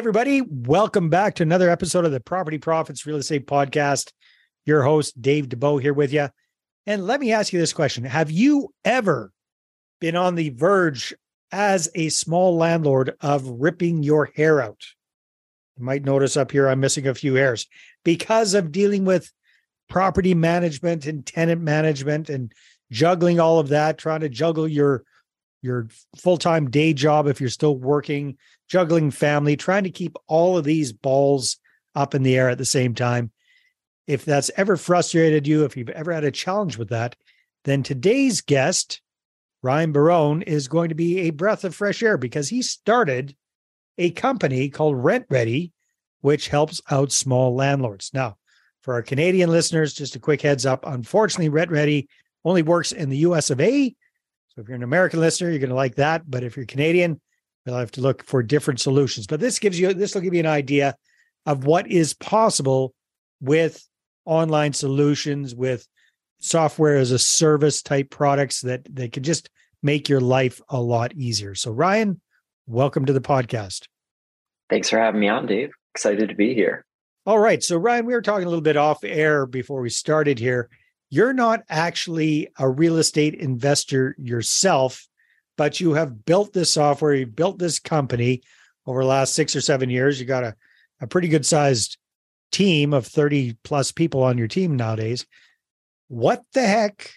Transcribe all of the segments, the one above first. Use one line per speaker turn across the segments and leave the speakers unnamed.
everybody. Welcome back to another episode of the Property Profits Real Estate Podcast. Your host, Dave Dubeau, here with you. And let me ask you this question Have you ever been on the verge as a small landlord of ripping your hair out? You might notice up here I'm missing a few hairs because of dealing with property management and tenant management and juggling all of that, trying to juggle your your full-time day job if you're still working, juggling family, trying to keep all of these balls up in the air at the same time. If that's ever frustrated you, if you've ever had a challenge with that, then today's guest, Ryan Barone, is going to be a breath of fresh air because he started a company called RentRedi, which helps out small landlords. Now, for our Canadian listeners, just a quick heads up. Unfortunately, RentRedi only works in the US of A. So if you're an American listener, you're going to like that. But if you're Canadian, you'll have to look for different solutions. But this gives you this will give you an idea of what is possible with online solutions, with software as a service type products that they can just make your life a lot easier. So Ryan, welcome to the podcast.
Thanks for having me on, Dave. Excited to be here.
All right. So, Ryan, we were talking a little bit off air before we started here. You're not actually a real estate investor yourself, but you have built this software, you've built this company over the last six or seven years. You got a, a pretty good sized team of 30 plus people on your team nowadays. What the heck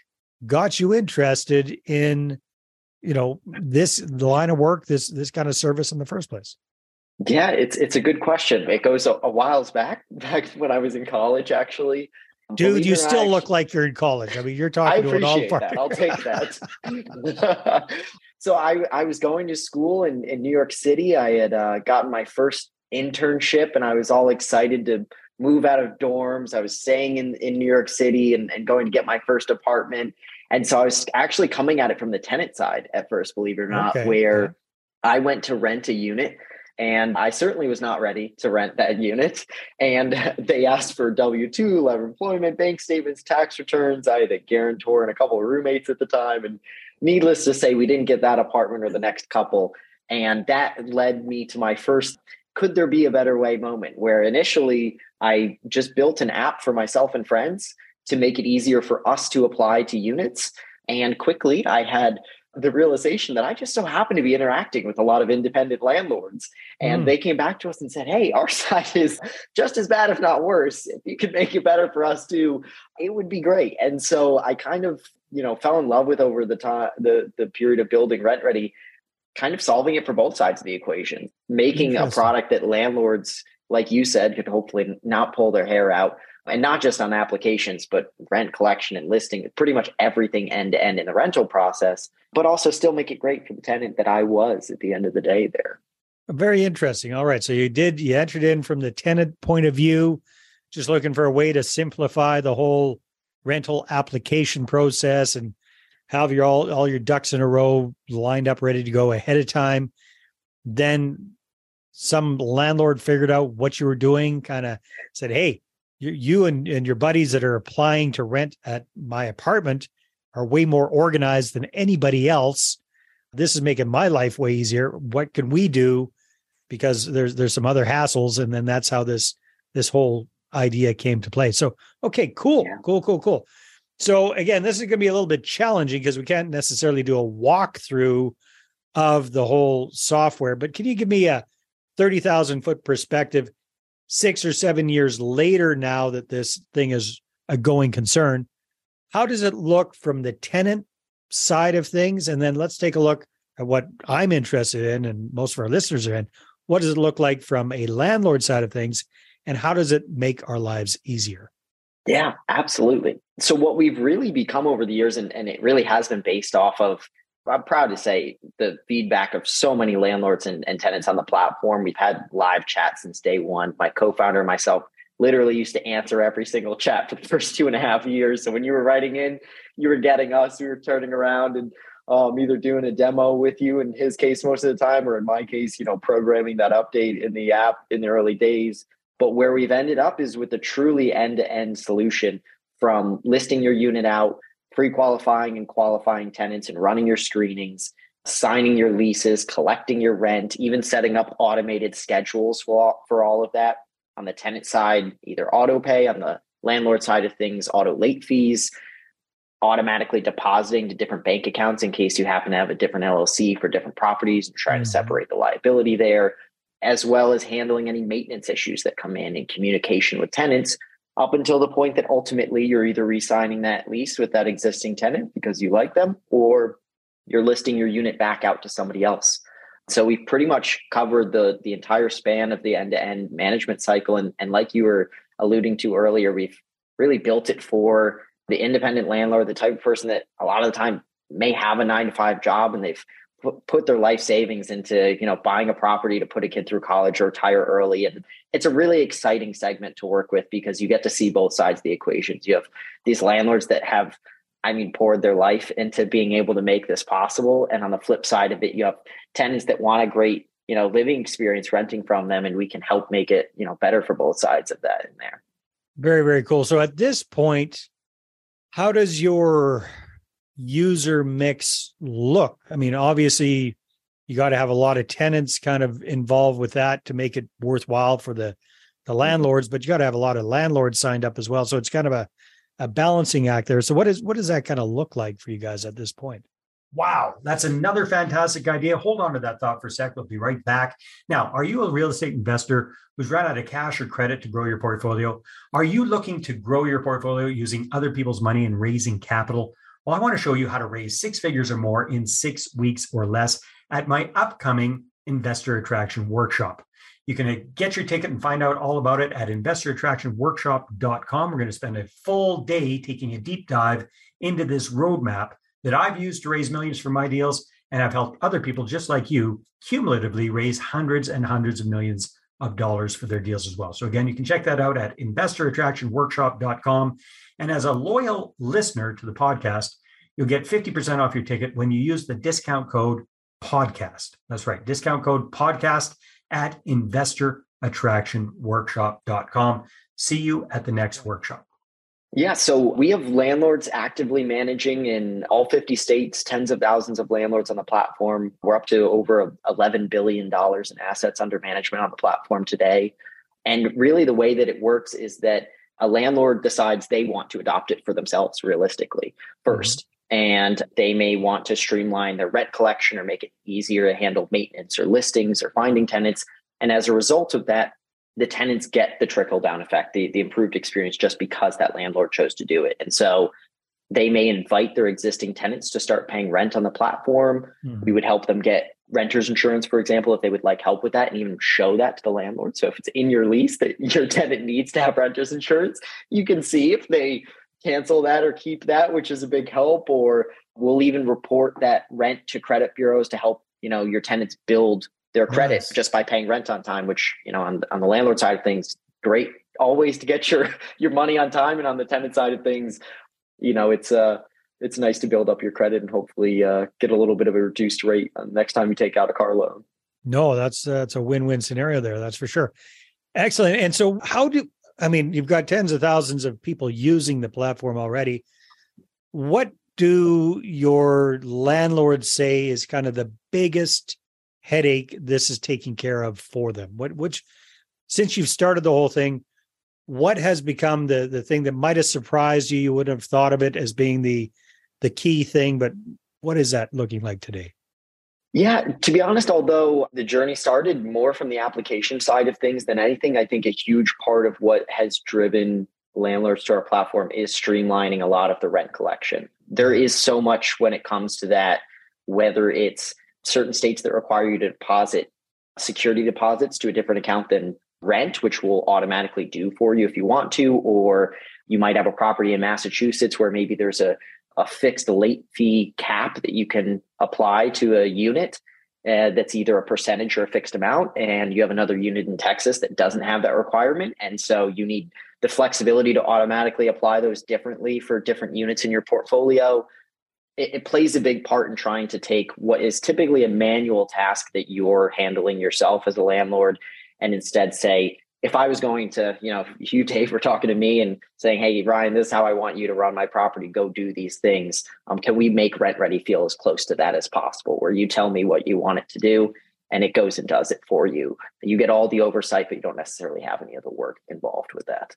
got you interested in, you know, this the line of work, this this kind of service in the first place?
Yeah, it's it's a good question. It goes a, a whiles back, back when I was in college, actually.
Dude, you still look like you're in college. I mean, you're talking
I
to an all
that. I'll take that. so I I was going to school in in New York City. I had uh, gotten my first internship, and I was all excited to move out of dorms. I was staying in in New York City and, and going to get my first apartment. And so I was actually coming at it from the tenant side at first, believe it or not, okay. where yeah. I went to rent a unit and I certainly was not ready to rent that unit. And they asked for W 2, letter employment, bank statements, tax returns. I had a guarantor and a couple of roommates at the time. And needless to say, we didn't get that apartment or the next couple. And that led me to my first could there be a better way moment where initially I just built an app for myself and friends to make it easier for us to apply to units. And quickly I had the realization that I just so happen to be interacting with a lot of independent landlords. And mm. they came back to us and said, Hey, our site is just as bad, if not worse. If you could make it better for us too, it would be great. And so I kind of, you know, fell in love with over the time, the, the period of building RentRedi, kind of solving it for both sides of the equation, making a product that landlords, like you said, could hopefully not pull their hair out and not just on applications, but rent collection and listing, pretty much everything end to end in the rental process, but also still make it great for the tenant that I was at the end of the day there.
Very interesting. All right. So you did, you entered in from the tenant point of view, just looking for a way to simplify the whole rental application process and have your all, all your ducks in a row lined up, ready to go ahead of time. Then some landlord figured out what you were doing, kind of said, Hey, you, you and, and your buddies that are applying to rent at my apartment are way more organized than anybody else. This is making my life way easier. What can we do? Because there's there's some other hassles, and then that's how this this whole idea came to play. So okay, cool, yeah. cool, cool, cool. So again, this is going to be a little bit challenging because we can't necessarily do a walkthrough of the whole software. But can you give me a thirty thousand foot perspective? Six or seven years later now that this thing is a going concern how does it look from the tenant side of things? And then let's take a look at what i'm interested in and most of our listeners are in. What does it look like from a landlord side of things and how does it make our lives easier?
Yeah absolutely. So what we've really become over the years and, and it really has been based off of I'm proud to say the feedback of so many landlords and, and, tenants on the platform. We've had live chat since day one. My co-founder and myself literally used to answer every single chat for the first two and a half years. So when you were writing in, you were getting us. We were turning around and um, either doing a demo with you in his case most of the time, or in my case, you know, programming that update in the app in the early days. But where we've ended up is with a truly end-to-end solution from listing your unit out pre-qualifying and qualifying tenants and running your screenings signing your leases, collecting your rent, even setting up automated schedules for all, for all of that. On the tenant side, either auto pay, on the landlord side of things, auto late fees, automatically depositing to different bank accounts in case you happen to have a different LLC for different properties and trying mm-hmm. to separate the liability there, as well as handling any maintenance issues that come in in communication with tenants up until the point that ultimately you're either re-signing that lease with that existing tenant because you like them or you're listing your unit back out to somebody else. So we've pretty much covered the the entire span of the end-to-end management cycle. And, and like you were alluding to earlier, we've really built it for the independent landlord, the type of person that a lot of the time may have a nine to five job and they've put their life savings into you know buying a property to put a kid through college or retire early and it's a really exciting segment to work with because you get to see both sides of the equations you have these landlords that have I mean, poured their life into being able to make this possible. And on the flip side of it, you have tenants that want a great, you know, living experience renting from them, and we can help make it, you know, better for both sides of that in there.
Very, very cool. So at this point, how does your user mix look? I mean, obviously, you got to have a lot of tenants kind of involved with that to make it worthwhile for the the mm-hmm. landlords, but you got to have a lot of landlords signed up as well. So it's kind of a a balancing act there. So what is what does that kind of look like for you guys at this point? Wow, that's another fantastic idea. Hold on to that thought for a sec. We'll be right back. Now, are you a real estate investor who's run out of cash or credit to grow your portfolio? Are you looking to grow your portfolio using other people's money and raising capital? Well, I want to show you how to raise six figures or more in six weeks or less at my upcoming Investor Attraction Workshop. You can uh, get your ticket and find out all about it at investorattractionworkshop.com. We're going to spend a full day taking a deep dive into this roadmap that I've used to raise millions for my deals. And I've helped other people just like you cumulatively raise hundreds and hundreds of millions of dollars for their deals as well. So, again, you can check that out at investorattractionworkshop.com. And as a loyal listener to the podcast, you'll get 50% off your ticket when you use the discount code podcast. That's right, discount code podcast at investorattractionworkshop.com. See you at the next workshop.
Yeah, so we have landlords actively managing in all 50 states, tens of thousands of landlords on the platform. We're up to over $11 billion in assets under management on the platform today. And really, the way that it works is that a landlord decides they want to adopt it for themselves realistically 1st mm-hmm. And they may want to streamline their rent collection or make it easier to handle maintenance or listings or finding tenants. And as a result of that, the tenants get the trickle down effect, the, the improved experience just because that landlord chose to do it. And so they may invite their existing tenants to start paying rent on the platform. Mm-hmm. We would help them get renter's insurance, for example, if they would like help with that and even show that to the landlord. So if it's in your lease that your tenant needs to have renter's insurance, you can see if they cancel that or keep that, which is a big help. Or we'll even report that rent to credit bureaus to help, you know, your tenants build their credit nice. just by paying rent on time, which, you know, on, on the landlord side of things, great always to get your your money on time. And on the tenant side of things you know it's uh it's nice to build up your credit and hopefully uh, get a little bit of a reduced rate next time you take out a car loan.
No that's that's a win-win scenario there that's for sure. Excellent. And so how do i mean you've got tens of thousands of people using the platform already. What do your landlords say is kind of the biggest headache this is taking care of for them? What which since you've started the whole thing, what has become the the thing that might have surprised you? You wouldn't have thought of it as being the the key thing, but what is that looking like today?
Yeah, to be honest, although the journey started more from the application side of things than anything, I think a huge part of what has driven landlords to our platform is streamlining a lot of the rent collection. There mm-hmm. so much when it comes to that, whether it's certain states that require you to deposit security deposits to a different account than rent, which will automatically do for you if you want to, or you might have a property in Massachusetts where maybe there's a, a fixed late fee cap that you can apply to a unit uh, that's either a percentage or a fixed amount. And you have another unit in Texas that doesn't have that requirement. And so you need the flexibility to automatically apply those differently for different units in your portfolio it, it, plays a big part in trying to take what is typically a manual task that you're handling yourself as a landlord and instead say if I was going to, you know, you, Dave, were talking to me and saying, Hey, Ryan, this is how I want you to run my property, go do these things. Um, can we make RentRedi feel as close to that as possible, where you tell me what you want it to do and it goes and does it for you? You get all the oversight, but you don't necessarily have any of the work involved with that.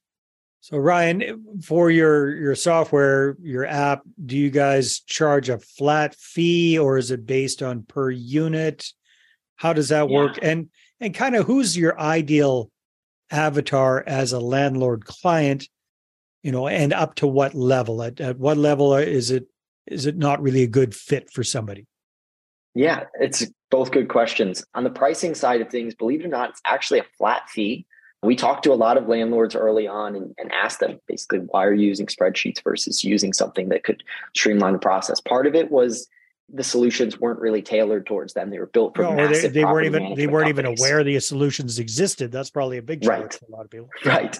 So Ryan, for your your software, your app, do you guys charge a flat fee or is it based on per unit? How does that yeah. work? And and kind of who's your ideal avatar as a landlord client you know and up to what level at, at what level is it is it not really a good fit for somebody
yeah it's both good questions on the pricing side of things believe it or not it's actually a flat fee we talked to a lot of landlords early on and, and asked them basically why are you using spreadsheets versus using something that could streamline the process part of it was the solutions weren't really tailored towards them. They were built for no,
they, they weren't even they weren't companies. even aware the solutions existed. That's probably a big
right.
for a lot of people.
Right.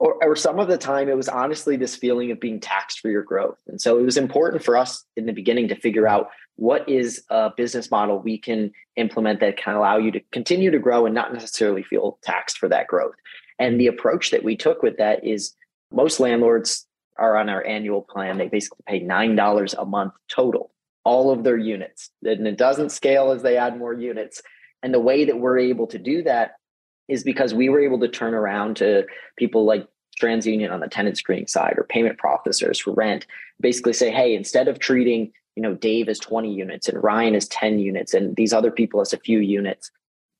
Or, or some of the time, it was honestly this feeling of being taxed for your growth. And so it was important for us in the beginning to figure out what is a business model we can implement that can allow you to continue to grow and not necessarily feel taxed for that growth. And the approach that we took with that is most landlords are on our annual plan. They basically pay $9 a month total all of their units. And it doesn't scale as they add more units. And the way that we're able to do that is because we were able to turn around to people like TransUnion on the tenant screening side or payment processors for rent, basically say, hey, instead of treating, you know, Dave as 20 units and Ryan as 10 units and these other people as a few units,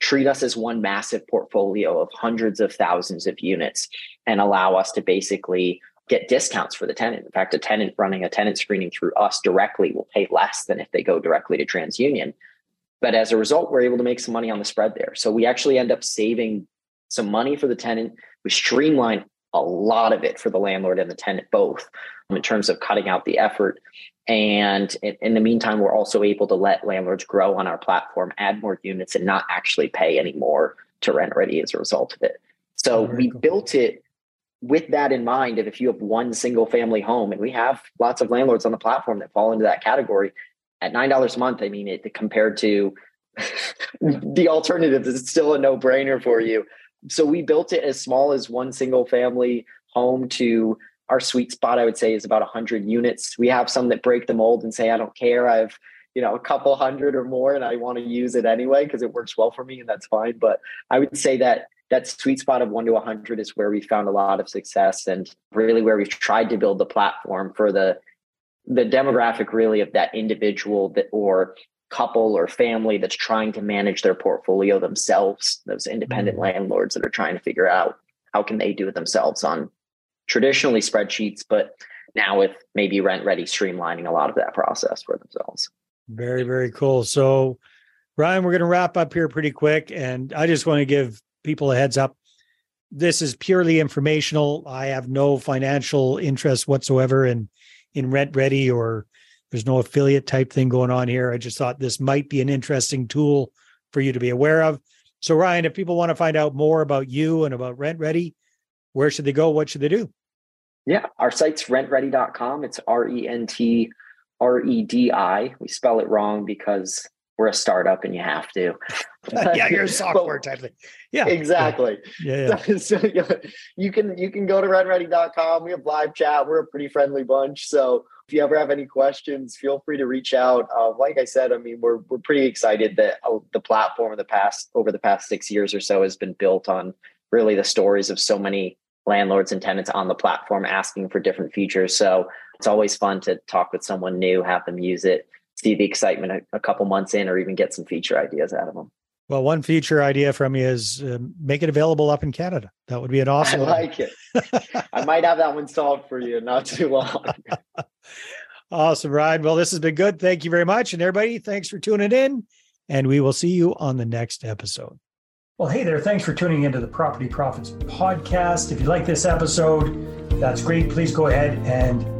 treat us as one massive portfolio of hundreds of thousands of units and allow us to basically get discounts for the tenant. In fact, a tenant running a tenant screening through us directly will pay less than if they go directly to TransUnion. But as a result, we're able to make some money on the spread there. So we actually end up saving some money for the tenant. We streamline a lot of it for the landlord and the tenant both um, in terms of cutting out the effort. And in the meantime, we're also able to let landlords grow on our platform, add more units, and not actually pay any more to RentRedi as a result of it. So we cool. built it with that in mind, if you have one single family home, and we have lots of landlords on the platform that fall into that category, at nine dollars a month, I mean, it compared to the alternatives, it's still a no brainer for you. So we built it as small as one single family home to our sweet spot. I would say is about hundred units. We have some that break the mold and say, I don't care. I've you know a couple hundred or more, and I want to use it anyway because it works well for me, and that's fine. But I would say that that sweet spot of one to 100 is where we found a lot of success and really where we've tried to build the platform for the the demographic really of that individual that or couple or family that's trying to manage their portfolio themselves those independent mm-hmm. landlords that are trying to figure out how can they do it themselves on traditionally spreadsheets but now with maybe RentRedi streamlining a lot of that process for themselves
very very cool so ryan we're going to wrap up here pretty quick and i just want to give people a heads up. This is purely informational. I have no financial interest whatsoever in in RentRedi or there's no affiliate type thing going on here. I just thought this might be an interesting tool for you to be aware of. So Ryan, if people want to find out more about you and about RentRedi, where should they go? What should they do?
Yeah, our site's rentredi.com. It's R E N T R E D I. We spell it wrong because we're a startup and you have to.
yeah, you're a software but, type thing. Yeah,
exactly.
Yeah, yeah.
so, you can you can go to rentredi.com. We have live chat. We're a pretty friendly bunch. So if you ever have any questions, feel free to reach out. Uh, like I said, I mean, we're we're pretty excited that uh, the platform of the past over the past six years or so has been built on really the stories of so many landlords and tenants on the platform asking for different features. So it's always fun to talk with someone new, have them use it see the excitement a, a, couple months in or even get some feature ideas out of them.
Well, one feature idea from you is uh, make it available up in Canada. That would be an awesome.
I like it. I might have that one solved for you not too long.
awesome, Ryan. Well, this has been good. Thank you very much. And everybody, thanks for tuning in. And we will see you on the next episode. Well, hey there. Thanks for tuning into the Property Profits podcast. If you like this episode, that's great. Please go ahead and